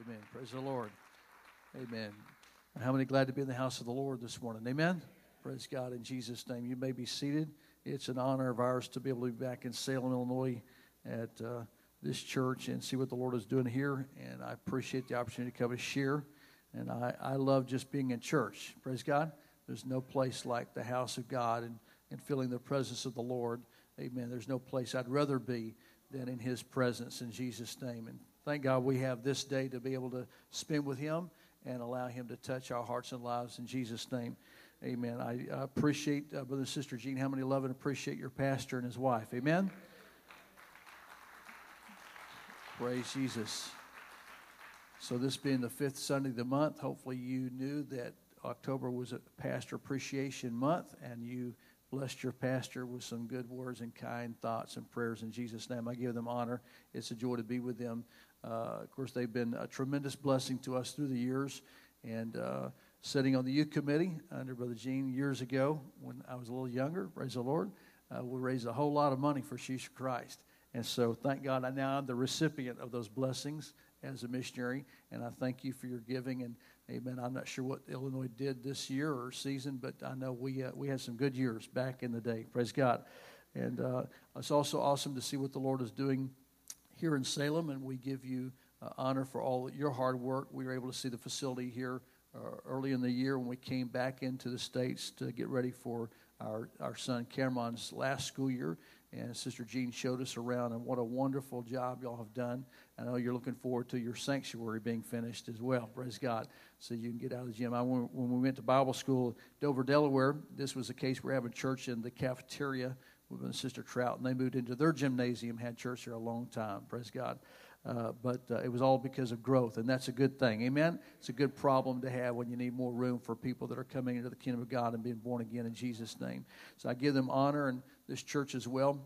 Amen. Praise the Lord. Amen. How many glad to be in the house of the Lord this morning? Amen. Praise God in Jesus' name. You may be seated. It's an honor of ours to be able to be back in Salem, Illinois, at uh, this church and see what the Lord is doing here. And I appreciate the opportunity to come and share. And I, I love just being in church. Praise God. There's no place like the house of God and, and feeling the presence of the Lord. Amen. There's no place I'd rather be than in His presence in Jesus' name. And thank God we have this day to be able to spend with Him and allow Him to touch our hearts and lives in Jesus' name. Amen. I appreciate, uh, Brother and Sister Jean, how many love and appreciate your pastor and his wife. Amen. Praise Jesus. So, this being the fifth Sunday of the month, hopefully you knew that October was a Pastor Appreciation Month and you blessed your pastor with some good words and kind thoughts and prayers in Jesus' name. I give them honor. It's a joy to be with them. Uh, of course, they've been a tremendous blessing to us through the years. And uh, sitting on the youth committee under Brother Gene years ago when I was a little younger, praise the Lord, uh, we raised a whole lot of money for Jesus Christ. And so thank God I now am the recipient of those blessings as a missionary. And I thank you for your giving. And amen. I'm not sure what Illinois did this year or season, but I know we, uh, we had some good years back in the day. Praise God. And uh, it's also awesome to see what the Lord is doing here in Salem. And we give you uh, honor for all your hard work. We were able to see the facility here uh, early in the year when we came back into the States to get ready for our, our son Cameron's last school year. And Sister Jean showed us around, and what a wonderful job y'all have done. I know you're looking forward to your sanctuary being finished as well. Praise God. So you can get out of the gym. I, when we went to Bible school, Dover, Delaware, this was a case we're having church in the cafeteria with Sister Trout, and they moved into their gymnasium, had church there a long time. Praise God. Uh, but uh, it was all because of growth, and that's a good thing. Amen? It's a good problem to have when you need more room for people that are coming into the kingdom of God and being born again in Jesus' name. So I give them honor and this church as well.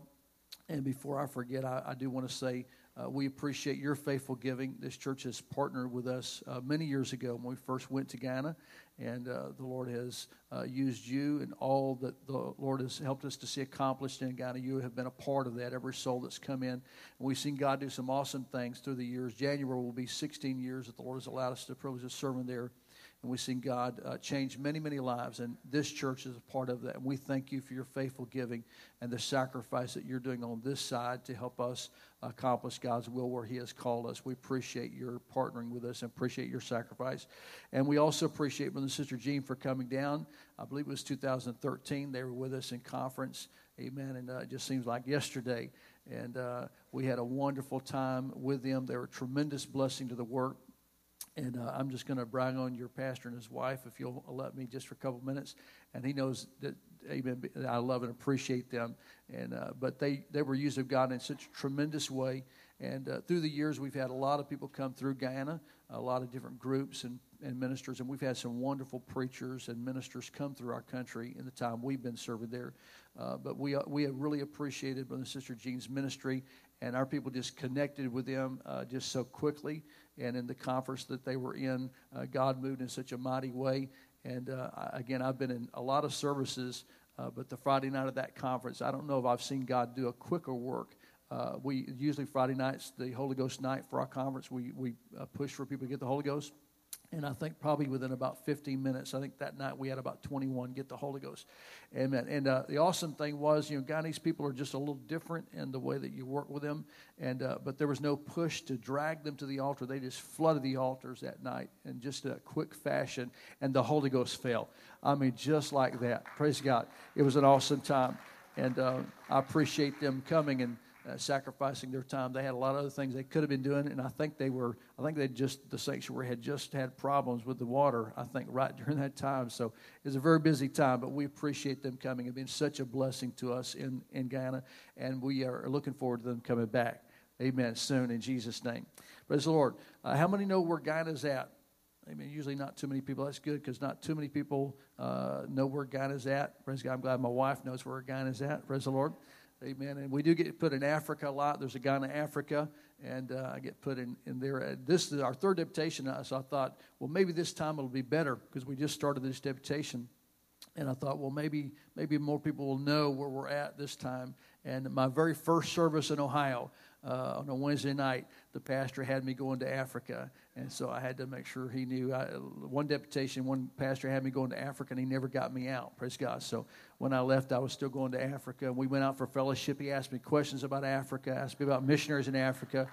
And before I forget, I, I do want to say uh, we appreciate your faithful giving. This church has partnered with us uh, many years ago when we first went to Guyana, and uh, the Lord has uh, used you and all that the Lord has helped us to see accomplished in Guyana. You have been a part of that, every soul that's come in. And we've seen God do some awesome things through the years. January will be 16 years that the Lord has allowed us to privilege of serving there and we've seen God uh, change many, many lives. And this church is a part of that. And we thank you for your faithful giving and the sacrifice that you're doing on this side to help us accomplish God's will where He has called us. We appreciate your partnering with us and appreciate your sacrifice. And we also appreciate Brother and Sister Jean for coming down. I believe it was 2013. They were with us in conference. Amen. And uh, it just seems like yesterday. And uh, we had a wonderful time with them. They were a tremendous blessing to the work and uh, I'm just going to brag on your pastor and his wife, if you'll let me, just for a couple minutes. And he knows that, amen, I love and appreciate them. And uh, but they they were used of God in such a tremendous way. And uh, through the years, we've had a lot of people come through Guyana, a lot of different groups and, and ministers, and we've had some wonderful preachers and ministers come through our country in the time we've been serving there. Uh, but we uh, we have really appreciated Brother and Sister Jean's ministry, and our people just connected with them uh, just so quickly and in the conference that they were in, uh, God moved in such a mighty way. And uh, again, I've been in a lot of services, uh, but the Friday night of that conference, I don't know if I've seen God do a quicker work. Uh, we usually Friday nights, the Holy Ghost night for our conference, we we uh, push for people to get the Holy Ghost. And I think probably within about 15 minutes, I think that night we had about 21 get the Holy Ghost. Amen. And uh, the awesome thing was, you know, Guyanese people are just a little different in the way that you work with them. And uh, but there was no push to drag them to the altar. They just flooded the altars that night in just a quick fashion, and the Holy Ghost fell. I mean, just like that. Praise God. It was an awesome time, and uh, I appreciate them coming and uh, sacrificing their time. They had a lot of other things they could have been doing, and I think they were. I think they just the sanctuary had just had problems with the water. I think right during that time, so it was a very busy time. But we appreciate them coming It's been such a blessing to us in in Guyana, and we are looking forward to them coming back. Amen. Soon in Jesus' name. Praise the Lord. Uh, how many know where Guyana's at? I mean, Usually not too many people. That's good because not too many people uh, know where Guyana's at. Praise God. I'm glad my wife knows where Guyana's at. Praise the Lord. Amen. And we do get put in Africa a lot. There's a guy in Africa, and uh, I get put in, in there. Uh, this is our third deputation, so I thought, well, maybe this time it'll be better because we just started this deputation. And I thought, well, maybe maybe more people will know where we're at this time. And my very first service in Ohio, uh, on a Wednesday night, the pastor had me going to Africa, and so I had to make sure he knew. I, one deputation, one pastor had me going to Africa, and he never got me out. Praise God. So when I left, I was still going to Africa. We went out for fellowship. He asked me questions about Africa, asked me about missionaries in Africa,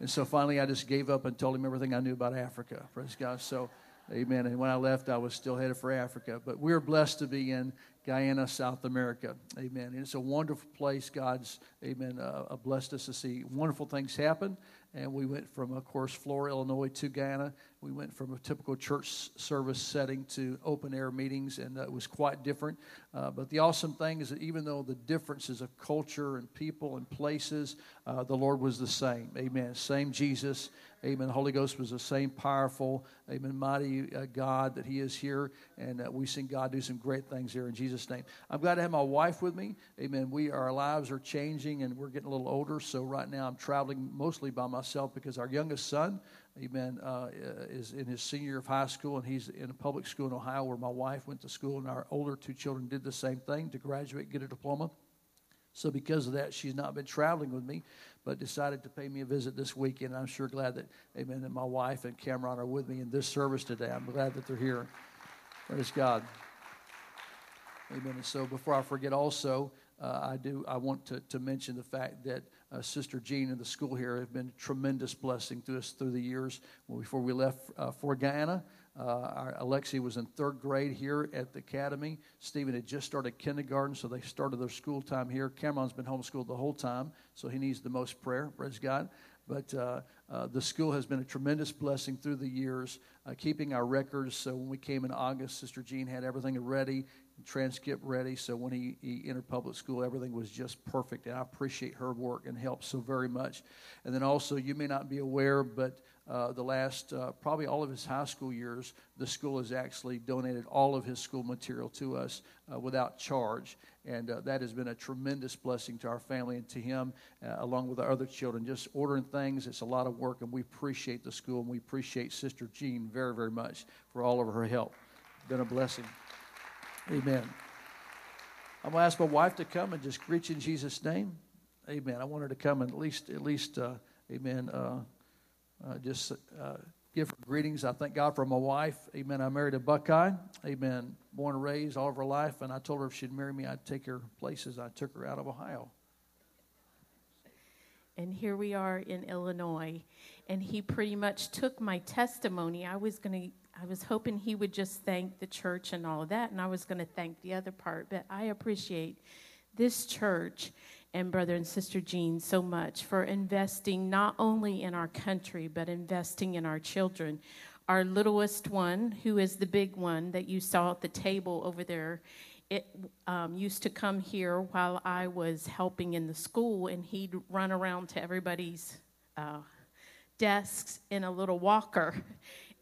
and so finally, I just gave up and told him everything I knew about Africa. Praise God. So. Amen. And when I left, I was still headed for Africa. But we're blessed to be in Guyana, South America. Amen. And it's a wonderful place. God's, amen, uh, blessed us to see wonderful things happen. And we went from, of course, Flora, Illinois to Guyana. We went from a typical church service setting to open air meetings, and it was quite different. Uh, but the awesome thing is that even though the differences of culture and people and places, uh, the Lord was the same. Amen. Same Jesus. Amen. The Holy Ghost was the same powerful, amen, mighty uh, God that He is here. And we've seen God do some great things here in Jesus' name. I'm glad to have my wife with me. Amen. We, our lives are changing and we're getting a little older. So right now I'm traveling mostly by myself because our youngest son, amen, uh, is in his senior year of high school and he's in a public school in Ohio where my wife went to school. And our older two children did the same thing to graduate, get a diploma. So, because of that, she's not been traveling with me, but decided to pay me a visit this weekend. I'm sure glad that, amen, that my wife and Cameron are with me in this service today. I'm glad that they're here. Praise God. Amen. And so, before I forget, also, uh, I do. I want to, to mention the fact that uh, Sister Jean and the school here have been a tremendous blessing to us through the years. Before we left uh, for Guyana, uh, our, Alexi was in third grade here at the academy. Stephen had just started kindergarten, so they started their school time here. Cameron's been homeschooled the whole time, so he needs the most prayer. Praise God. But uh, uh, the school has been a tremendous blessing through the years, uh, keeping our records. So when we came in August, Sister Jean had everything ready, transcript ready. So when he, he entered public school, everything was just perfect. And I appreciate her work and help so very much. And then also, you may not be aware, but uh, the last uh, probably all of his high school years, the school has actually donated all of his school material to us uh, without charge. And uh, that has been a tremendous blessing to our family and to him, uh, along with our other children. Just ordering things, it's a lot of work, and we appreciate the school and we appreciate Sister Jean very, very much for all of her help. Been a blessing. Amen. I'm to ask my wife to come and just greet you in Jesus' name. Amen. I want her to come and at least, at least, amen uh, just uh, give her greetings. I thank God for my wife. Amen. I married a Buckeye. Amen. Born and raised all of her life. And I told her if she'd marry me, I'd take her places. I took her out of Ohio. And here we are in Illinois. And he pretty much took my testimony. I was going to. I was hoping he would just thank the church and all of that, and I was going to thank the other part. But I appreciate this church and brother and sister Jean so much for investing not only in our country, but investing in our children. Our littlest one, who is the big one that you saw at the table over there, it um, used to come here while I was helping in the school, and he'd run around to everybody's uh, desks in a little walker.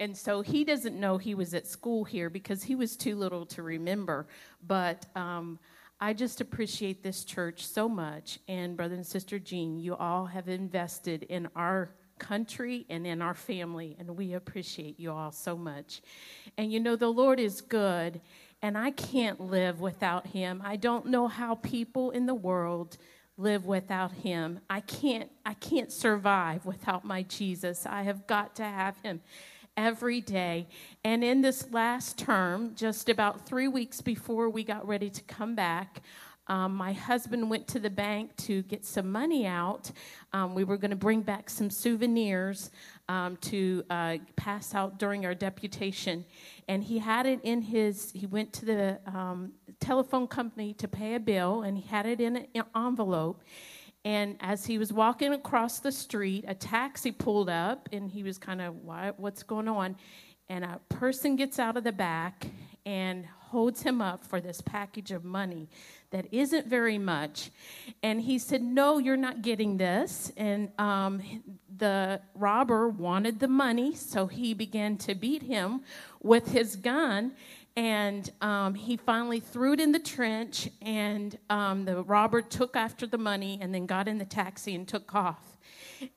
And so he doesn't know he was at school here because he was too little to remember. But um, I just appreciate this church so much. And, Brother and Sister Jean, you all have invested in our country and in our family, and we appreciate you all so much. And you know, the Lord is good, and I can't live without Him. I don't know how people in the world live without him i can't i can't survive without my jesus i have got to have him every day. And in this last term, just about three weeks before we got ready to come back, um, my husband went to the bank to get some money out. Um, we were going to bring back some souvenirs um, to uh, pass out during our deputation. And he had it in his, he went to the um, telephone company to pay a bill, and he had it in an envelope. And as he was walking across the street, a taxi pulled up, and he was kind of, what's going on? And a person gets out of the back and holds him up for this package of money that isn't very much. And he said, No, you're not getting this. And um, the robber wanted the money, so he began to beat him with his gun. And um, he finally threw it in the trench and um, the robber took after the money and then got in the taxi and took off.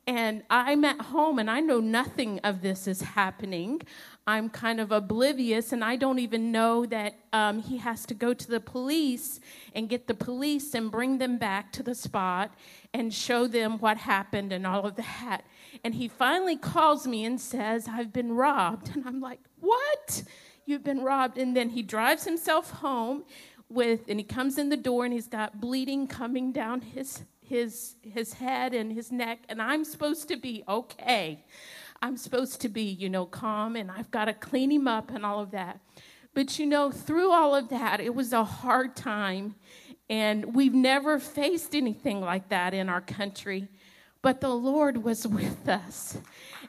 And i'm at home and i know nothing of this is happening. I'm kind of oblivious and i don't even know that um, he has to go to the police and get the police and bring them back to the spot and show them what happened and all of that. And he finally calls me and says i've been robbed. And i'm like what You've been robbed. And then he drives himself home with, and he comes in the door and he's got bleeding coming down his, his, his head and his neck. And I'm supposed to be okay. I'm supposed to be, you know, calm and I've got to clean him up and all of that. But, you know, through all of that, it was a hard time. And we've never faced anything like that in our country. But the Lord was with us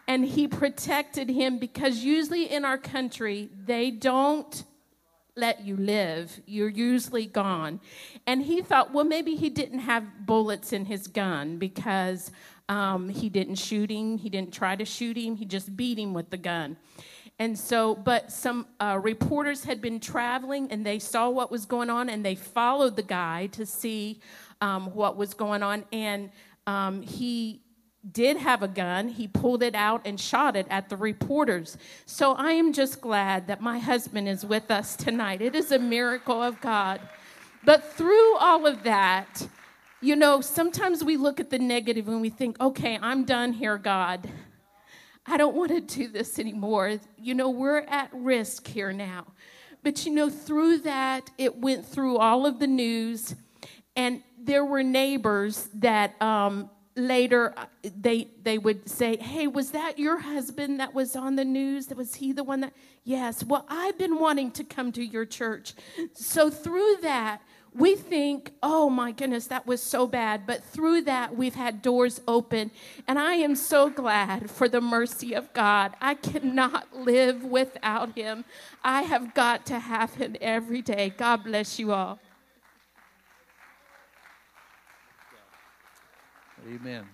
and he protected him because usually in our country, they don't let you live. You're usually gone. And he thought, well, maybe he didn't have bullets in his gun because um, he didn't shoot him. He didn't try to shoot him. He just beat him with the gun. And so, but some uh, reporters had been traveling and they saw what was going on and they followed the guy to see um, what was going on. And um, he did have a gun, he pulled it out and shot it at the reporters. So I am just glad that my husband is with us tonight. It is a miracle of God. But through all of that, you know, sometimes we look at the negative and we think, okay, I'm done here, God. I don't want to do this anymore. You know, we're at risk here now. But you know, through that, it went through all of the news, and there were neighbors that um, later uh, they they would say hey was that your husband that was on the news? That was he the one that yes. Well i've been wanting to come to your church. So through that we think oh my goodness that was so bad. But through that we've had doors open. And i am so glad for the mercy of god. I cannot live without him. I have got to have him every day. God bless you all Amen.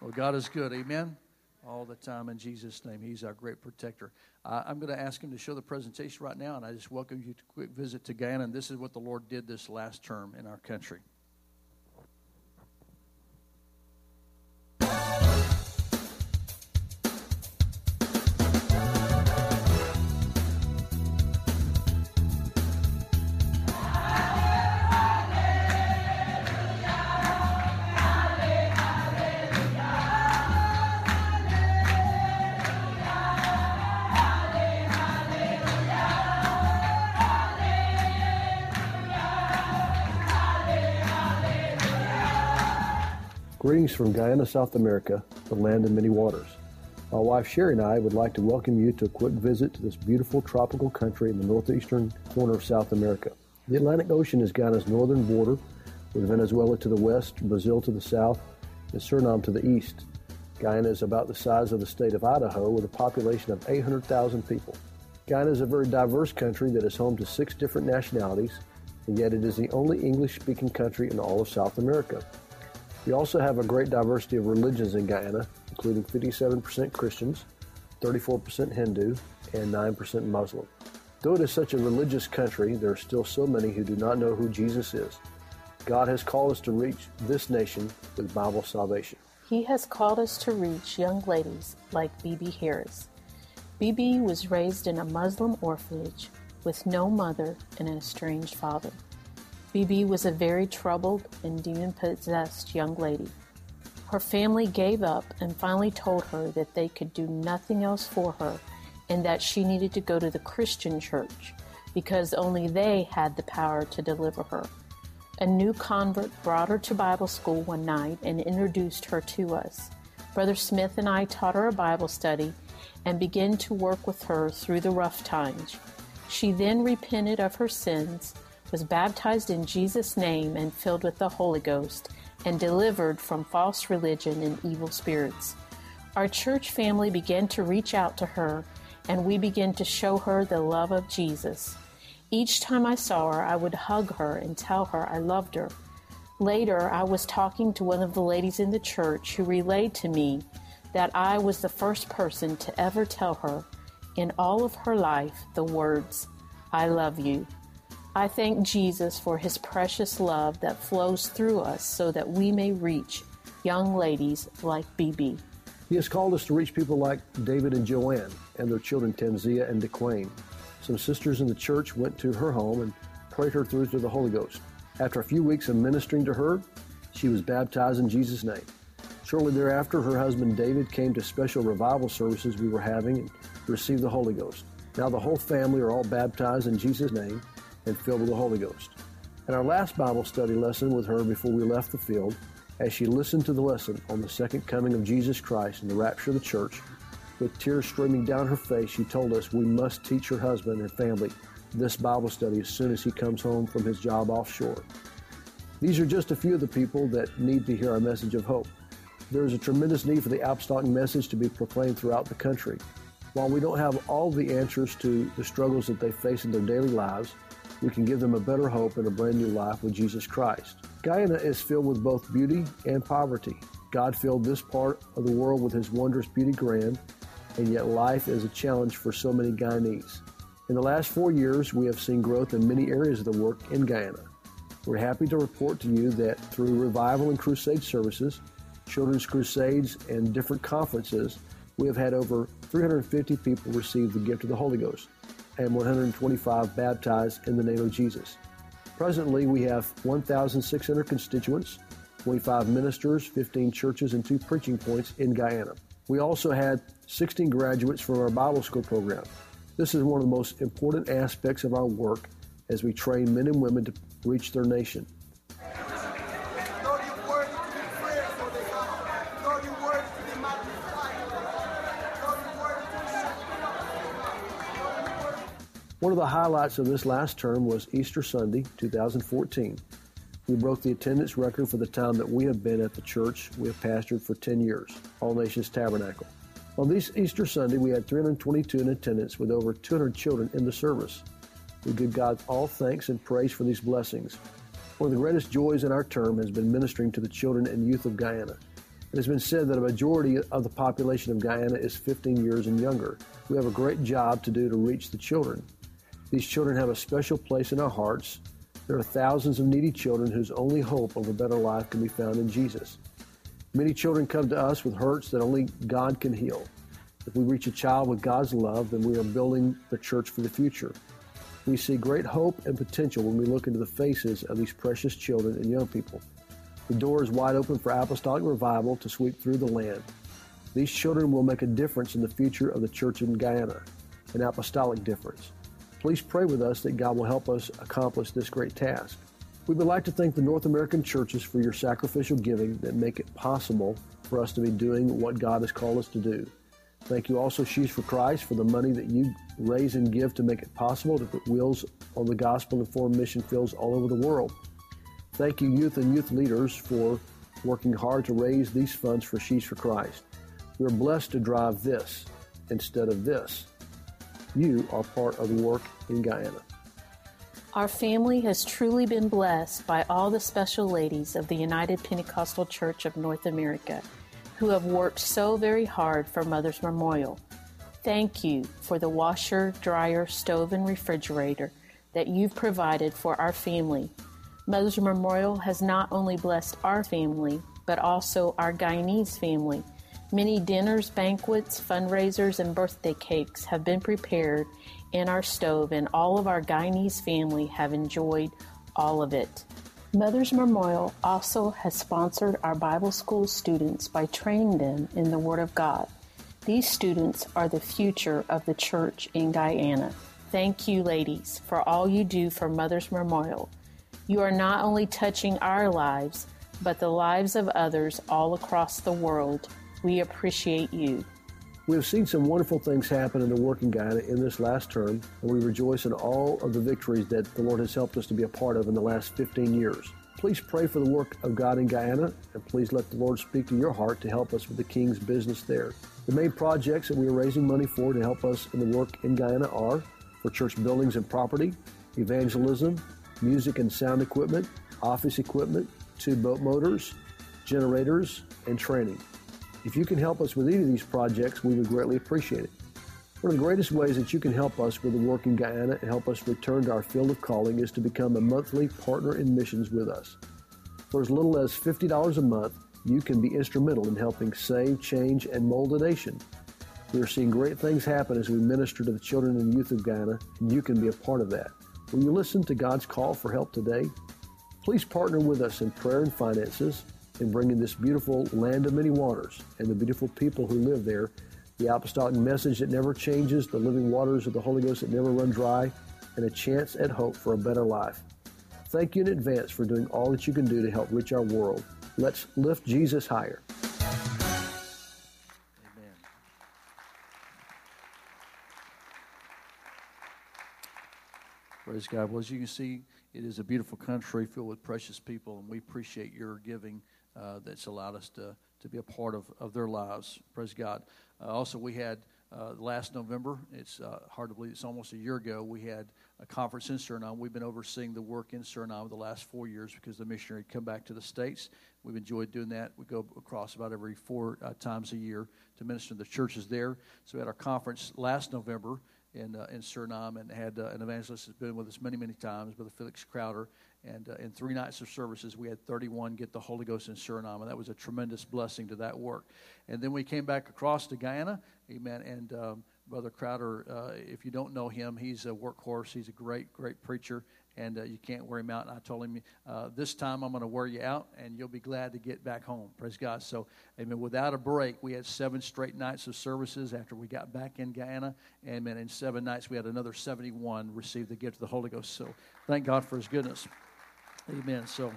Well, God is good. Amen. All the time in Jesus' name. He's our great protector. Uh, I'm going to ask him to show the presentation right now, and I just welcome you to a quick visit to Guyana. And this is what the Lord did this last term in our country. Greetings from Guyana, South America, the land of many waters. My wife Sherry and I would like to welcome you to a quick visit to this beautiful tropical country in the northeastern corner of South America. The Atlantic Ocean is Guyana's northern border, with Venezuela to the west, Brazil to the south, and Suriname to the east. Guyana is about the size of the state of Idaho with a population of 800,000 people. Guyana is a very diverse country that is home to six different nationalities, and yet it is the only English speaking country in all of South America. We also have a great diversity of religions in Guyana, including 57% Christians, 34% Hindu, and 9% Muslim. Though it is such a religious country, there are still so many who do not know who Jesus is. God has called us to reach this nation with Bible salvation. He has called us to reach young ladies like Bibi Harris. Bibi was raised in a Muslim orphanage with no mother and an estranged father. Bibi was a very troubled and demon possessed young lady. Her family gave up and finally told her that they could do nothing else for her and that she needed to go to the Christian church because only they had the power to deliver her. A new convert brought her to Bible school one night and introduced her to us. Brother Smith and I taught her a Bible study and began to work with her through the rough times. She then repented of her sins was baptized in Jesus' name and filled with the Holy Ghost, and delivered from false religion and evil spirits. Our church family began to reach out to her, and we began to show her the love of Jesus. Each time I saw her, I would hug her and tell her I loved her. Later, I was talking to one of the ladies in the church who relayed to me that I was the first person to ever tell her in all of her life the words, I love you. I thank Jesus for his precious love that flows through us so that we may reach young ladies like Bibi. He has called us to reach people like David and Joanne and their children Tanzia and DeQuain. Some sisters in the church went to her home and prayed her through to the Holy Ghost. After a few weeks of ministering to her, she was baptized in Jesus' name. Shortly thereafter, her husband David came to special revival services we were having and received the Holy Ghost. Now the whole family are all baptized in Jesus' name and filled with the Holy Ghost. In our last Bible study lesson with her before we left the field, as she listened to the lesson on the second coming of Jesus Christ and the rapture of the church, with tears streaming down her face, she told us we must teach her husband and family this Bible study as soon as he comes home from his job offshore. These are just a few of the people that need to hear our message of hope. There is a tremendous need for the apostolic message to be proclaimed throughout the country. While we don't have all the answers to the struggles that they face in their daily lives, we can give them a better hope and a brand new life with Jesus Christ. Guyana is filled with both beauty and poverty. God filled this part of the world with his wondrous beauty grand, and yet life is a challenge for so many Guyanese. In the last four years, we have seen growth in many areas of the work in Guyana. We're happy to report to you that through revival and crusade services, children's crusades, and different conferences, we have had over 350 people receive the gift of the Holy Ghost and 125 baptized in the name of Jesus. Presently, we have 1,600 constituents, 25 ministers, 15 churches, and two preaching points in Guyana. We also had 16 graduates from our Bible school program. This is one of the most important aspects of our work as we train men and women to reach their nation. One of the highlights of this last term was Easter Sunday, 2014. We broke the attendance record for the time that we have been at the church we have pastored for 10 years, All Nations Tabernacle. On this Easter Sunday, we had 322 in attendance with over 200 children in the service. We give God all thanks and praise for these blessings. One of the greatest joys in our term has been ministering to the children and youth of Guyana. It has been said that a majority of the population of Guyana is 15 years and younger. We have a great job to do to reach the children. These children have a special place in our hearts. There are thousands of needy children whose only hope of a better life can be found in Jesus. Many children come to us with hurts that only God can heal. If we reach a child with God's love, then we are building the church for the future. We see great hope and potential when we look into the faces of these precious children and young people. The door is wide open for apostolic revival to sweep through the land. These children will make a difference in the future of the church in Guyana, an apostolic difference. Please pray with us that God will help us accomplish this great task. We would like to thank the North American churches for your sacrificial giving that make it possible for us to be doing what God has called us to do. Thank you also, Sheaves for Christ, for the money that you raise and give to make it possible to put wheels on the gospel informed mission fields all over the world. Thank you, youth and youth leaders, for working hard to raise these funds for Sheaves for Christ. We're blessed to drive this instead of this you are part of the work in Guyana. Our family has truly been blessed by all the special ladies of the United Pentecostal Church of North America who have worked so very hard for Mother's Memorial. Thank you for the washer, dryer, stove, and refrigerator that you've provided for our family. Mother's Memorial has not only blessed our family, but also our Guyanese family Many dinners, banquets, fundraisers, and birthday cakes have been prepared in our stove, and all of our Guyanese family have enjoyed all of it. Mother's Memorial also has sponsored our Bible school students by training them in the Word of God. These students are the future of the church in Guyana. Thank you, ladies, for all you do for Mother's Memorial. You are not only touching our lives, but the lives of others all across the world we appreciate you. We have seen some wonderful things happen in the working Guyana in this last term, and we rejoice in all of the victories that the Lord has helped us to be a part of in the last 15 years. Please pray for the work of God in Guyana, and please let the Lord speak to your heart to help us with the King's business there. The main projects that we are raising money for to help us in the work in Guyana are for church buildings and property, evangelism, music and sound equipment, office equipment, two boat motors, generators, and training. If you can help us with any of these projects, we would greatly appreciate it. One of the greatest ways that you can help us with the work in Guyana and help us return to our field of calling is to become a monthly partner in missions with us. For as little as $50 a month, you can be instrumental in helping save, change, and mold a nation. We are seeing great things happen as we minister to the children and youth of Guyana, and you can be a part of that. Will you listen to God's call for help today? Please partner with us in prayer and finances in bringing this beautiful land of many waters and the beautiful people who live there the apostolic message that never changes, the living waters of the Holy Ghost that never run dry, and a chance at hope for a better life. Thank you in advance for doing all that you can do to help reach our world. Let's lift Jesus higher. Amen. Praise God. Well, as you can see, it is a beautiful country filled with precious people, and we appreciate your giving uh, that's allowed us to, to be a part of, of their lives. Praise God. Uh, also, we had uh, last November, it's uh, hard to believe it's almost a year ago, we had a conference in Suriname. We've been overseeing the work in Suriname the last four years because the missionary had come back to the States. We've enjoyed doing that. We go across about every four uh, times a year to minister to the churches there. So we had our conference last November in, uh, in Suriname and had uh, an evangelist who's been with us many, many times, Brother Felix Crowder. And uh, in three nights of services, we had 31 get the Holy Ghost in Suriname, and that was a tremendous blessing to that work. And then we came back across to Guyana, amen. And um, Brother Crowder, uh, if you don't know him, he's a workhorse. He's a great, great preacher, and uh, you can't wear him out. And I told him, uh, this time I'm going to wear you out, and you'll be glad to get back home. Praise God. So, amen. Without a break, we had seven straight nights of services after we got back in Guyana. Amen. In seven nights, we had another 71 receive the gift of the Holy Ghost. So, thank God for his goodness. Amen. So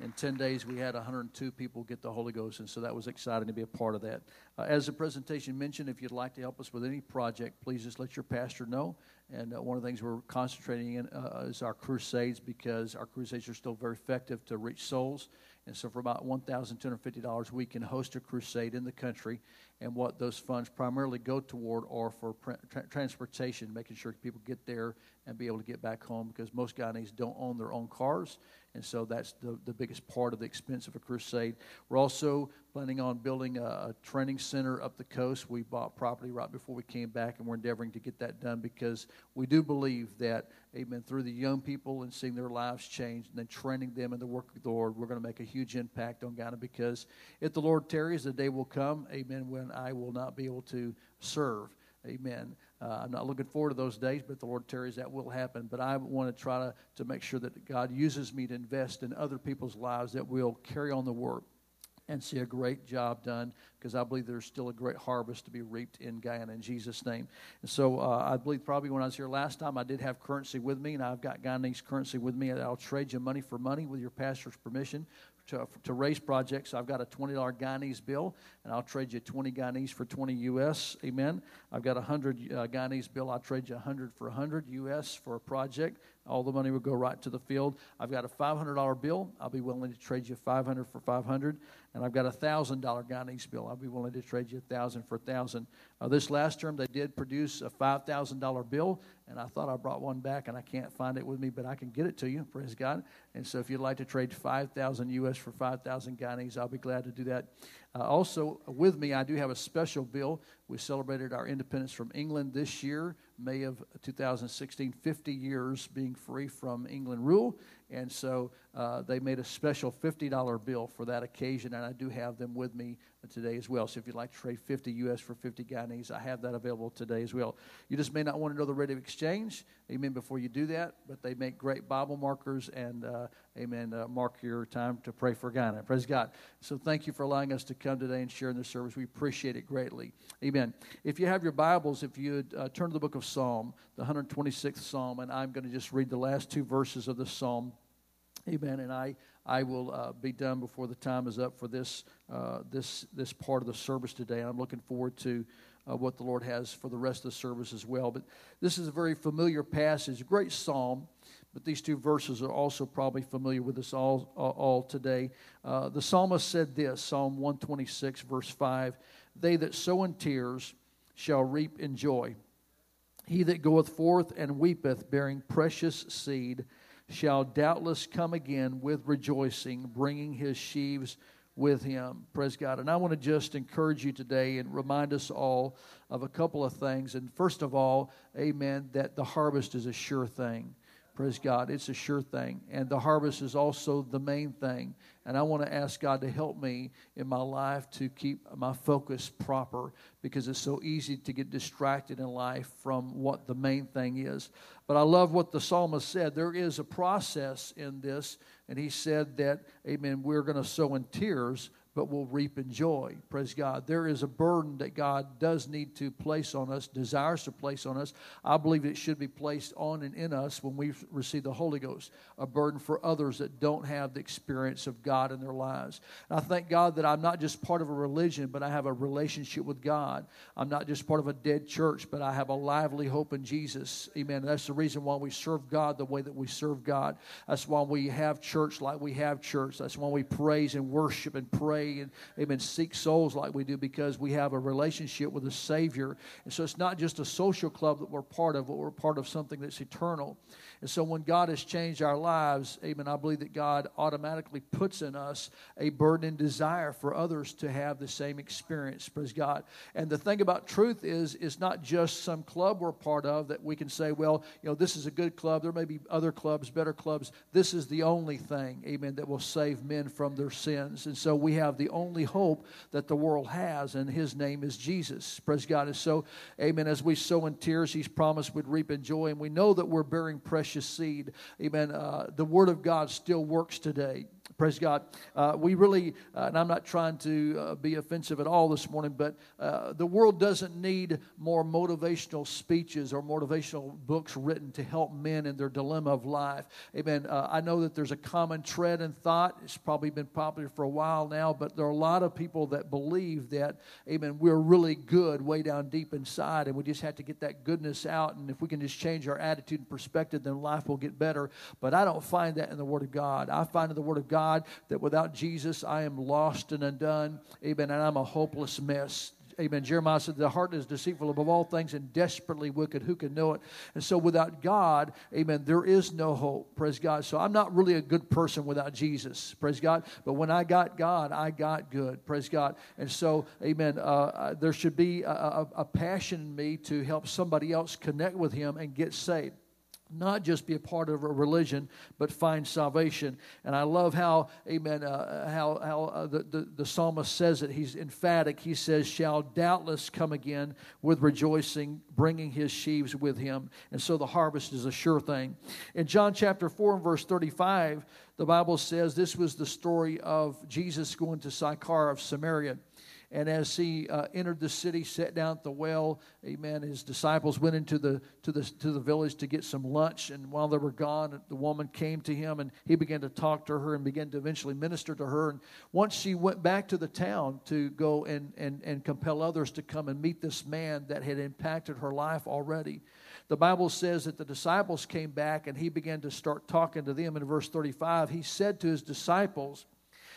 in 10 days, we had 102 people get the Holy Ghost, and so that was exciting to be a part of that. Uh, as the presentation mentioned, if you'd like to help us with any project, please just let your pastor know. And uh, one of the things we're concentrating in uh, is our crusades because our crusades are still very effective to reach souls. And so, for about $1,250, we can host a crusade in the country. And what those funds primarily go toward are for tra- transportation, making sure people get there and be able to get back home because most Guyanese don't own their own cars. And so that's the, the biggest part of the expense of a crusade. We're also planning on building a, a, training center up the coast. We bought property right before we came back, and we're endeavoring to get that done because we do believe that, amen, through the young people and seeing their lives change and then training them in the work of the Lord, we're going to make a huge impact on Guyana because if the Lord tarries, the day will come, amen, when I will not be able to serve. Amen. Uh, I'm not looking forward to those days, but the Lord tarries, that will happen. But I want to try to, to make sure that God uses me to invest in other people's lives that will carry on the work and see a great job done because I believe there's still a great harvest to be reaped in Guyana in Jesus' name. And so uh, I believe probably when I was here last time, I did have currency with me, and I've got Guyanese currency with me. I'll trade you money for money with your pastor's permission to, to raise projects. I've got a $20 Guyanese bill, and I'll trade you 20 Guyanese for 20 U.S. Amen. I've got a 100 uh, Guyanese bill. I'll trade you 100 for 100 U.S. for a project. All the money would go right to the field. I've got a $500 bill. I'll be willing to trade you 500 for 500. And I've got a $1,000 Guyanese bill. I'll be willing to trade you 1000 for 1000 uh, This last term, they did produce a $5,000 bill, and I thought I brought one back, and I can't find it with me, but I can get it to you. Praise God. And so if you'd like to trade 5,000 U.S. for 5,000 Guyanese, I'll be glad to do that. Uh, also, with me, I do have a special bill. We celebrated our independence from England this year, May of 2016, 50 years being free from England rule. And so uh, they made a special $50 bill for that occasion, and I do have them with me today as well. So if you'd like to trade 50 U.S. for 50 Guyanese, I have that available today as well. You just may not want to know the rate of exchange, amen, before you do that, but they make great Bible markers and, uh, amen, uh, mark your time to pray for Guyana. Praise God. So thank you for allowing us to come today and share in this service. We appreciate it greatly. Amen. If you have your Bibles, if you uh, turn to the book of Psalm, the 126th Psalm, and I'm going to just read the last two verses of the Psalm. Amen. And I, I will uh, be done before the time is up for this, uh, this, this part of the service today. I'm looking forward to uh, what the Lord has for the rest of the service as well. But this is a very familiar passage, great psalm. But these two verses are also probably familiar with us all, all today. Uh, the psalmist said this Psalm 126, verse 5 They that sow in tears shall reap in joy. He that goeth forth and weepeth, bearing precious seed, shall doubtless come again with rejoicing, bringing his sheaves with Him. Praise God. And I want to just encourage you today and remind us all of a couple of things. And first of all, amen, that the harvest is a sure thing. Praise God. It's a sure thing. And the harvest is also the main thing. And I want to ask God to help me in my life to keep my focus proper because it's so easy to get distracted in life from what the main thing is. But I love what the psalmist said. There is a process in this. And he said that, amen, we're going to sow in tears, but will reap in joy. Praise God. There is a burden that God does need to place on us, desires to place on us. I believe it should be placed on and in us when we receive the Holy Ghost, a burden for others that don't have the experience of God in their lives. And I thank God that I'm not just part of a religion, but I have a relationship with God. I'm not just part of a dead church, but I have a lively hope in Jesus. Amen. that's the reason why we serve God the way that we serve God. That's why we have church like we have church. That's why we praise and worship and pray pray and amen seek souls like we do because we have a relationship with the Savior. And so it's not just a social club that we're part of, but we're part of something that's eternal. And so when God has changed our lives, amen, I believe that God automatically puts in us a burden and desire for others to have the same experience. Praise God. And the thing about truth is, it's not just some club we're part of that we can say, well, you know, this is a good club. There may be other clubs, better clubs. This is the only thing, amen, that will save men from their sins. And so we have the only hope that the world has, and his name is Jesus. Praise God. And so, amen, as we sow in tears, he's promised we'd reap in joy. And we know that we're bearing precious seed. Amen. Uh, the Word of God still works today. Praise God. Uh, we really, uh, and I'm not trying to uh, be offensive at all this morning, but uh, the world doesn't need more motivational speeches or motivational books written to help men in their dilemma of life. Amen. Uh, I know that there's a common tread in thought. It's probably been popular for a while now, but there are a lot of people that believe that, amen, we're really good way down deep inside, and we just have to get that goodness out. And if we can just change our attitude and perspective, then life will get better. But I don't find that in the Word of God. I find in the Word of God God that without Jesus I am lost and undone. Amen. And I'm a hopeless mess. Amen. Jeremiah said, The heart is deceitful above all things and desperately wicked. Who can know it? And so, without God, amen, there is no hope. Praise God. So, I'm not really a good person without Jesus. Praise God. But when I got God, I got good. Praise God. And so, amen, uh, uh there should be a, a, a passion in me to help somebody else connect with Him and get saved not just be a part of a religion, but find salvation. And I love how, amen, uh, how, how uh, the, the, the psalmist says it. He's emphatic. He says, Shall doubtless come again with rejoicing, bringing his sheaves with him. And so the harvest is a sure thing. In John chapter 4 and verse 35, the Bible says this was the story of Jesus going to Sychar of Samaria. And as he uh, entered the city, sat down at the well, amen, his disciples went into the, to, the, to the village to get some lunch. And while they were gone, the woman came to him and he began to talk to her and began to eventually minister to her. And once she went back to the town to go and, and, and compel others to come and meet this man that had impacted her life already, the Bible says that the disciples came back and he began to start talking to them. In verse 35, he said to his disciples,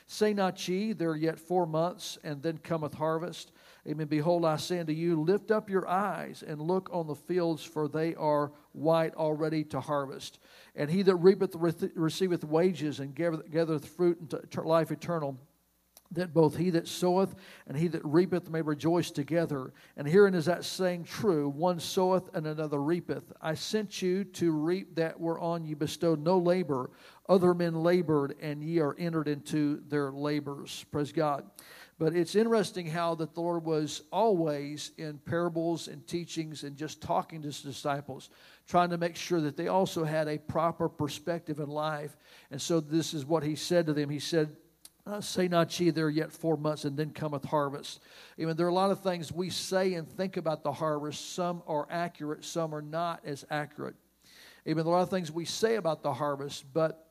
Say not ye, there are yet four months, and then cometh harvest. Amen. Behold, I say unto you, lift up your eyes and look on the fields, for they are white already to harvest. And he that reapeth receiveth wages and gathereth fruit into life eternal that both he that soweth and he that reapeth may rejoice together. And herein is that saying true one soweth and another reapeth. I sent you to reap that whereon ye bestowed no labor. Other men labored, and ye are entered into their labors. Praise God. But it's interesting how that the Lord was always in parables and teachings and just talking to his disciples, trying to make sure that they also had a proper perspective in life. And so this is what he said to them. He said, say not ye, there yet four months, and then cometh harvest. Even there are a lot of things we say and think about the harvest. Some are accurate, some are not as accurate. Even there are a lot of things we say about the harvest, but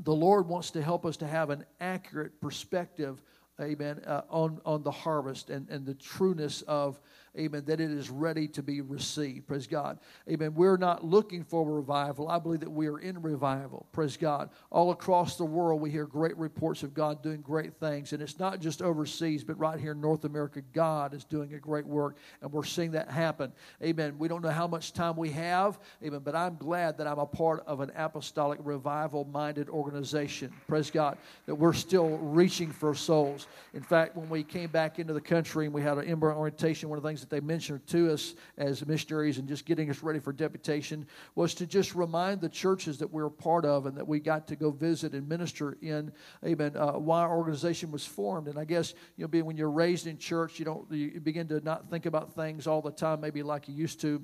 the Lord wants to help us to have an accurate perspective, amen, uh, on, on the harvest and, and the trueness of amen, that it is ready to be received. Praise God. Amen. We're not looking for a revival. I believe that we are in revival. Praise God. All across the world, we hear great reports of God doing great things. And it's not just overseas, but right here in North America, God is doing a great work. And we're seeing that happen. Amen. We don't know how much time we have. Amen. But I'm glad that I'm a part of an apostolic revival minded organization. Praise God. That we're still reaching for souls. In fact, when we came back into the country and we had an immigrant orientation, one of the things that they mentioned to us as missionaries and just getting us ready for deputation was to just remind the churches that we we're part of and that we got to go visit and minister in, amen, uh, why our organization was formed. And I guess, you know, being when you're raised in church, you don't, you begin to not think about things all the time, maybe like you used to.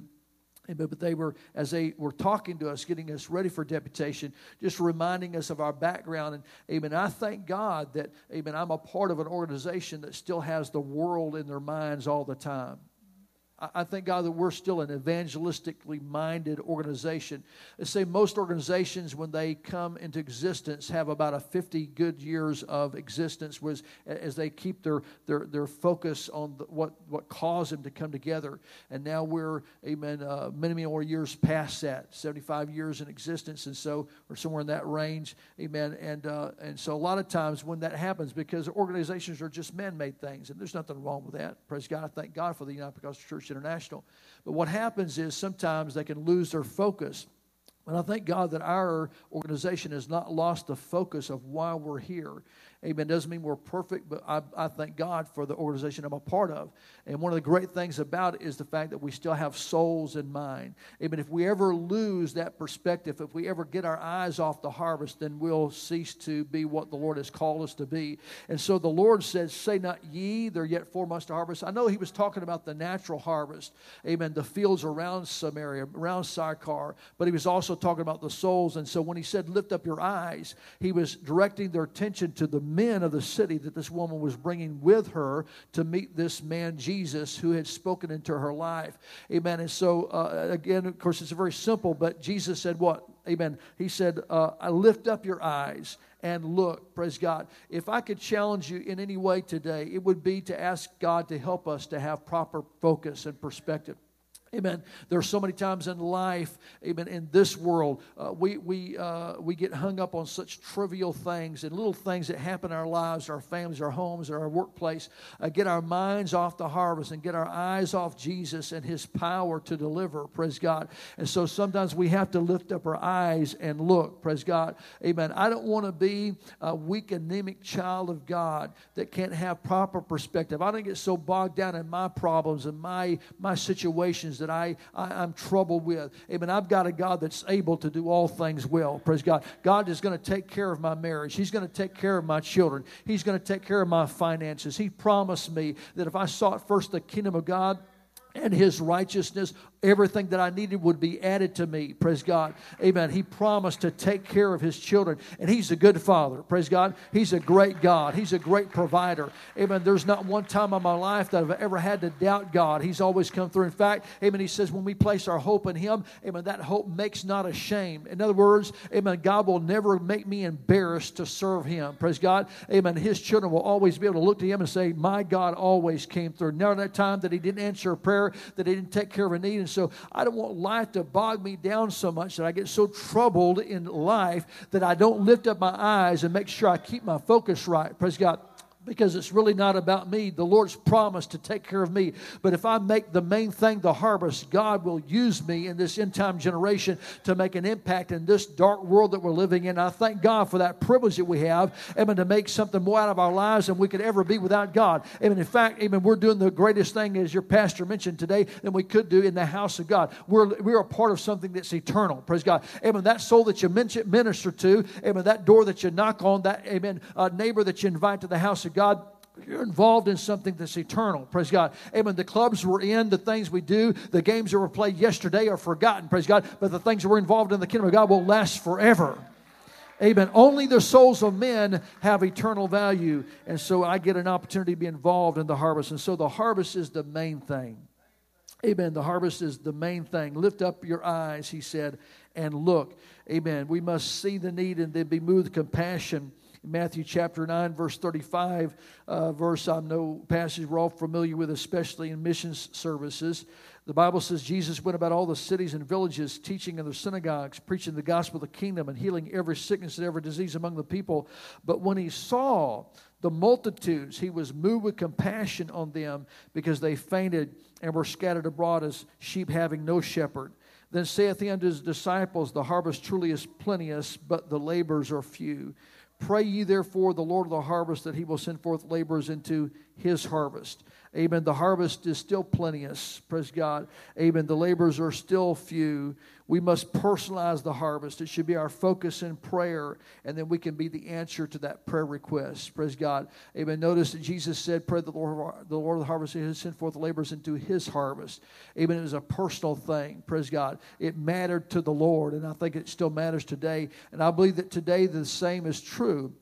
But they were, as they were talking to us, getting us ready for deputation, just reminding us of our background. And amen. I thank God that, amen, I'm a part of an organization that still has the world in their minds all the time. I thank God that we're still an evangelistically minded organization. They say most organizations, when they come into existence, have about a 50 good years of existence was, as they keep their, their, their focus on the, what, what caused them to come together. And now we're, amen, uh, many, many more years past that, 75 years in existence. And so we're somewhere in that range, amen. And, uh, and so a lot of times when that happens, because organizations are just man made things, and there's nothing wrong with that. Praise God. I thank God for the United Pentecostal Church International. But what happens is sometimes they can lose their focus. And I thank God that our organization has not lost the focus of why we're here. Amen. Doesn't mean we're perfect, but I, I thank God for the organization I'm a part of. And one of the great things about it is the fact that we still have souls in mind. Amen. If we ever lose that perspective, if we ever get our eyes off the harvest, then we'll cease to be what the Lord has called us to be. And so the Lord says, Say not ye, there yet four months to harvest. I know he was talking about the natural harvest. Amen. The fields around Samaria, around Sychar, but he was also talking about the souls. And so when he said, Lift up your eyes, he was directing their attention to the men of the city that this woman was bringing with her to meet this man, Jesus, who had spoken into her life. Amen. And so, uh, again, of course, it's very simple, but Jesus said, What? Amen. He said, uh, I lift up your eyes and look. Praise God. If I could challenge you in any way today, it would be to ask God to help us to have proper focus and perspective. Amen. There are so many times in life, amen, in this world, uh, we, we, uh, we get hung up on such trivial things and little things that happen in our lives, our families, our homes, our workplace. Uh, get our minds off the harvest and get our eyes off Jesus and his power to deliver. Praise God. And so sometimes we have to lift up our eyes and look. Praise God. Amen. I don't want to be a weak, anemic child of God that can't have proper perspective. I don't get so bogged down in my problems and my, my situations that I, I, am troubled with. Amen. I've got a God that's able to do all things well. Praise God. God is going to take care of my marriage. He's going to take care of my children. He's going to take care of my finances. He promised me that if I sought first the kingdom of God, and his righteousness, everything that I needed would be added to me. Praise God. Amen. He promised to take care of his children, and he's a good father. Praise God. He's a great God. He's a great provider. Amen. There's not one time in my life that I've ever had to doubt God. He's always come through. In fact, amen, he says when we place our hope in him, amen, that hope makes not ashamed. In other words, amen, God will never make me embarrassed to serve him. Praise God. Amen. His children will always be able to look to him and say, My God always came through. Never that time that he didn't answer a prayer, that he didn't take care of a need. And so I don't want life to bog me down so much that I get so troubled in life that I don't lift up my eyes and make sure I keep my focus right. Praise God because it's really not about me. The Lord's promised to take care of me. But if I make the main thing the harvest, God will use me in this end time generation to make an impact in this dark world that we're living in. I thank God for that privilege that we have, amen, to make something more out of our lives than we could ever be without God. Amen. In fact, amen, we're doing the greatest thing, as your pastor mentioned today, than we could do in the house of God. We're, we're a part of something that's eternal. Praise God. Amen. That soul that you minister to, amen, that door that you knock on, that, amen, uh, neighbor that you invite to the house of God, you're involved in something that's eternal. Praise God. Amen. The clubs we're in, the things we do, the games that were played yesterday are forgotten. Praise God. But the things that we're involved in the kingdom of God will last forever. Amen. Only the souls of men have eternal value. And so I get an opportunity to be involved in the harvest. And so the harvest is the main thing. Amen. The harvest is the main thing. Lift up your eyes, he said, and look. Amen. We must see the need and then be moved with compassion Matthew chapter 9, verse 35, uh, verse I know passage we're all familiar with, especially in missions services. The Bible says Jesus went about all the cities and villages, teaching in their synagogues, preaching the gospel of the kingdom, and healing every sickness and every disease among the people. But when he saw the multitudes, he was moved with compassion on them because they fainted and were scattered abroad as sheep having no shepherd. Then saith he unto his disciples, The harvest truly is plenteous, but the labors are few. Pray ye therefore the Lord of the harvest that he will send forth laborers into his harvest. Amen. The harvest is still plenteous. Praise God. Amen. The laborers are still few. We must personalize the harvest. It should be our focus in prayer, and then we can be the answer to that prayer request. Praise God. Amen. Notice that Jesus said, Pray the Lord, the Lord of the harvest has sent forth the laborers into his harvest. Amen. It was a personal thing. Praise God. It mattered to the Lord, and I think it still matters today. And I believe that today the same is true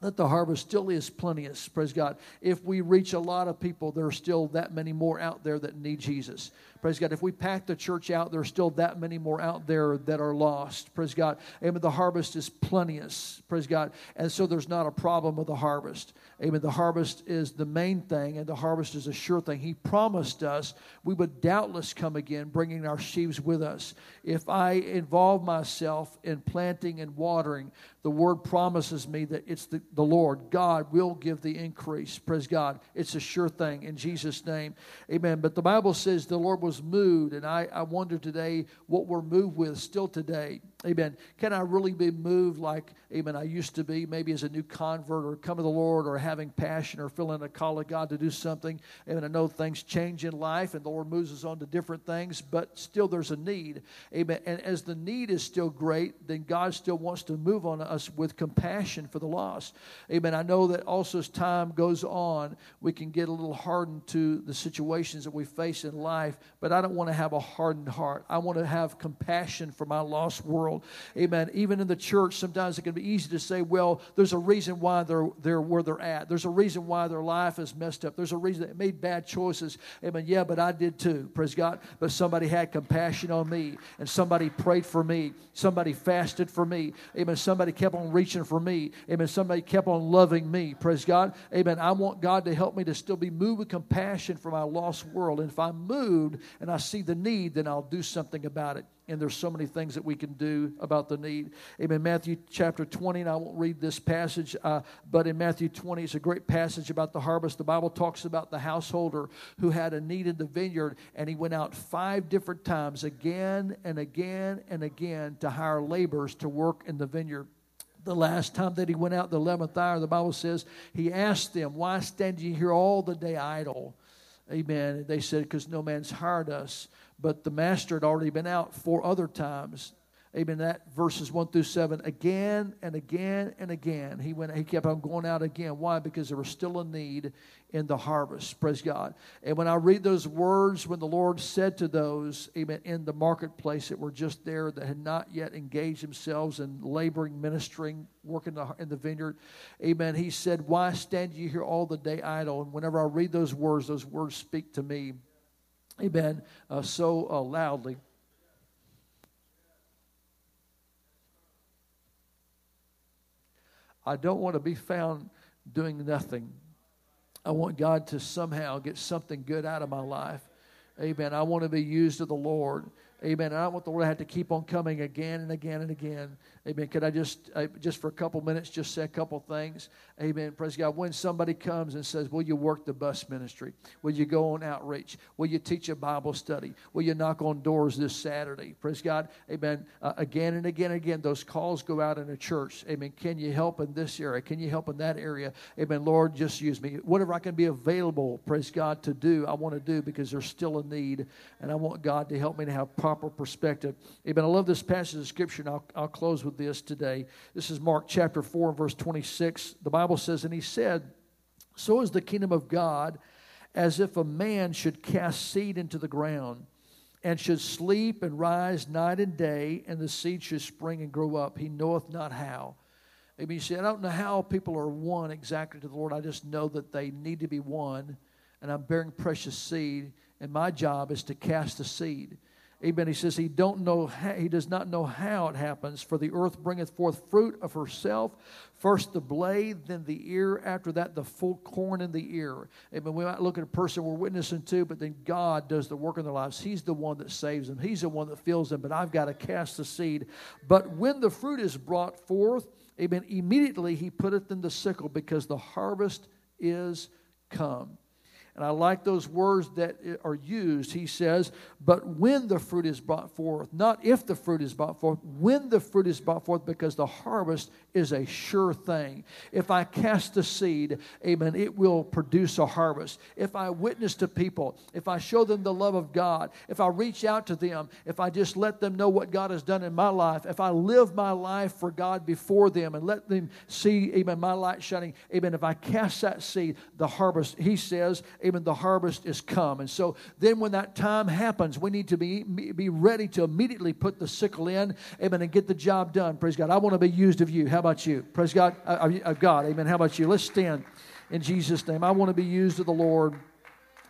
that the harvest still is plenteous. Praise God. If we reach a lot of people, there are still that many more out there that need Jesus. Praise God. If we pack the church out, there are still that many more out there that are lost. Praise God. Amen. The harvest is plenteous. Praise God. And so there's not a problem with the harvest. Amen. The harvest is the main thing, and the harvest is a sure thing. He promised us we would doubtless come again, bringing our sheaves with us. If I involve myself in planting and watering, the word promises me that it's the, the Lord, God, will give the increase. Praise God. It's a sure thing in Jesus' name. Amen. But the Bible says the Lord was moved, and I, I wonder today what we're moved with still today. Amen. Can I really be moved like, amen, I used to be, maybe as a new convert or come to the Lord or having passion or feeling a call of God to do something? Amen. I know things change in life and the Lord moves us on to different things, but still there's a need. Amen. And as the need is still great, then God still wants to move on us with compassion for the lost. Amen. I know that also as time goes on, we can get a little hardened to the situations that we face in life, but I don't want to have a hardened heart. I want to have compassion for my lost world world. Amen. Even in the church, sometimes it can be easy to say, well, there's a reason why they're, they're where they're at. There's a reason why their life is messed up. There's a reason they made bad choices. Amen. Yeah, but I did too. Praise God. But somebody had compassion on me, and somebody prayed for me. Somebody fasted for me. Amen. Somebody kept on reaching for me. Amen. Somebody kept on loving me. Praise God. Amen. I want God to help me to still be moved with compassion for my lost world. And if I'm moved and I see the need, then I'll do something about it and there's so many things that we can do about the need. Amen. Matthew chapter 20, and I won't read this passage, uh, but in Matthew 20, it's a great passage about the harvest. The Bible talks about the householder who had a need in the vineyard, and he went out five different times, again and again and again, to hire laborers to work in the vineyard. The last time that he went out, the 11th hour, the Bible says, he asked them, Why stand ye here all the day idle? Amen. They said, Because no man's hired us but the master had already been out four other times. Amen. That verses one through seven, again and again and again. He went. He kept on going out again. Why? Because there was still a need in the harvest. Praise God. And when I read those words, when the Lord said to those, Amen, in the marketplace that were just there that had not yet engaged themselves in laboring, ministering, working in the vineyard, Amen. He said, "Why stand you here all the day idle?" And whenever I read those words, those words speak to me amen, uh, so uh, loudly. I don't want to be found doing nothing. I want God to somehow get something good out of my life. Amen. I want to be used of the Lord. Amen. I want the Lord to have to keep on coming again and again and again. Amen. Could I just, uh, just for a couple minutes, just say a couple things? Amen. Praise God. When somebody comes and says, Will you work the bus ministry? Will you go on outreach? Will you teach a Bible study? Will you knock on doors this Saturday? Praise God. Amen. Uh, again and again and again, those calls go out in a church. Amen. Can you help in this area? Can you help in that area? Amen. Lord, just use me. Whatever I can be available, praise God, to do, I want to do because there's still a need. And I want God to help me to have proper perspective. Amen. I love this passage of Scripture, and I'll, I'll close with this today. This is Mark chapter 4, verse 26. The Bible says, And he said, So is the kingdom of God as if a man should cast seed into the ground and should sleep and rise night and day, and the seed should spring and grow up. He knoweth not how. Maybe you say, I don't know how people are won exactly to the Lord. I just know that they need to be won, and I'm bearing precious seed, and my job is to cast the seed. Amen. He says he don't know how, he does not know how it happens. For the earth bringeth forth fruit of herself, first the blade, then the ear. After that, the full corn in the ear. Amen. We might look at a person we're witnessing to, but then God does the work in their lives. He's the one that saves them. He's the one that fills them. But I've got to cast the seed. But when the fruit is brought forth, Amen. Immediately he putteth in the sickle because the harvest is come. And I like those words that are used. He says, But when the fruit is brought forth, not if the fruit is brought forth, when the fruit is brought forth, because the harvest is a sure thing. If I cast the seed, amen, it will produce a harvest. If I witness to people, if I show them the love of God, if I reach out to them, if I just let them know what God has done in my life, if I live my life for God before them and let them see, amen, my light shining, amen, if I cast that seed, the harvest, he says, the harvest is come. And so then when that time happens, we need to be, be ready to immediately put the sickle in, amen, and get the job done. Praise God. I want to be used of you. How about you? Praise God. Uh, uh God. Amen. How about you? Let's stand in Jesus' name. I want to be used of the Lord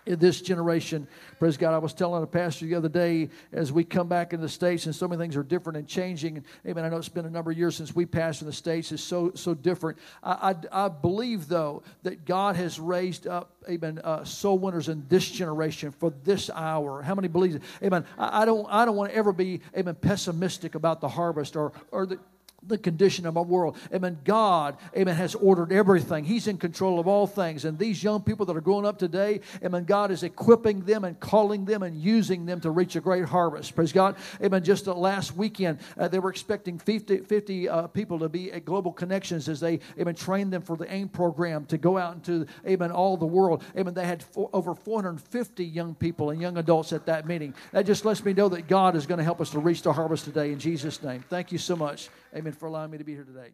in this generation. Praise God. I was telling a pastor the other day as we come back in the States and so many things are different and changing. Amen. I know it's been a number of years since we passed in the States. It's so, so different. I, I, I believe, though, that God has raised up, amen, uh, soul winners in this generation for this hour. How many believe it? Amen. I, I don't, I don't want to ever be, amen, pessimistic about the harvest or, or the, the condition of our world. Amen. God, amen, has ordered everything. He's in control of all things. And these young people that are growing up today, amen, God is equipping them and calling them and using them to reach a great harvest. Praise God. Amen. Just last weekend, uh, they were expecting 50, 50 uh, people to be at Global Connections as they, amen, trained them for the AIM program to go out into, amen, all the world. Amen. They had four, over 450 young people and young adults at that meeting. That just lets me know that God is going to help us to reach the harvest today in Jesus' name. Thank you so much. Amen for allowing me to be here today.